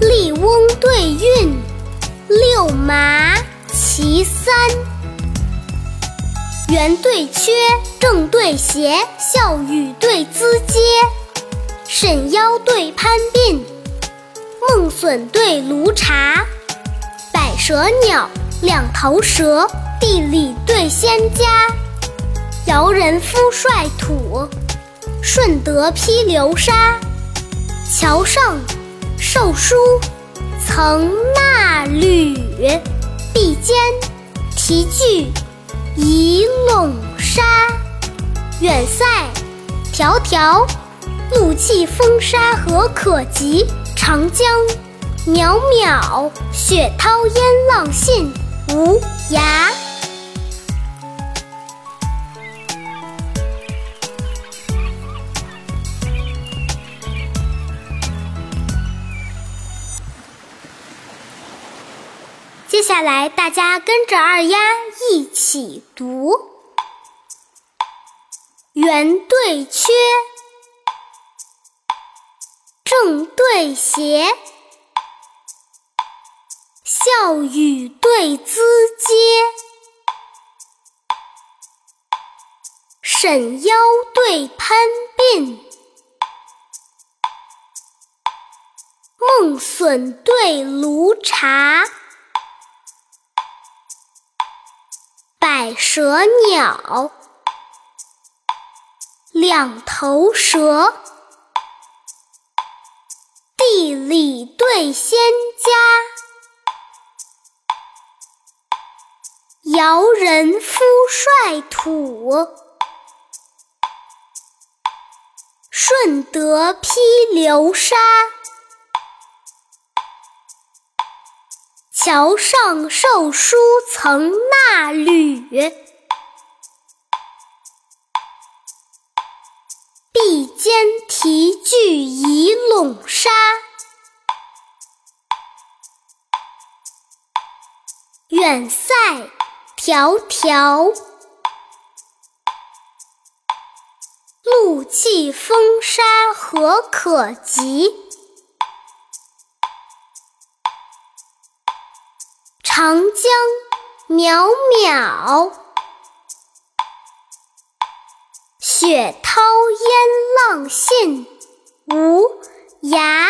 笠翁对韵，六麻其三。圆对缺，正对斜，笑语对咨嗟，沈腰对攀鬓，梦笋对炉茶，百舌鸟，两头蛇，地理对仙家，尧人夫率土，顺德披流沙，桥上。受书，曾纳履，壁间题句。移陇沙，远塞迢迢，陆气风沙何可及？长江渺渺，雪涛烟浪信无涯。接下来，大家跟着二丫一起读：圆对缺，正对斜，笑语对资阶，沈腰对攀鬓，梦损对炉茶。百舌鸟，两头蛇，地理对仙家，尧人夫率土，舜德披流沙。桥上受书曾纳履，壁间题句以笼沙。远塞迢迢，路气风沙何可及？长江渺渺，雪涛烟浪信无涯。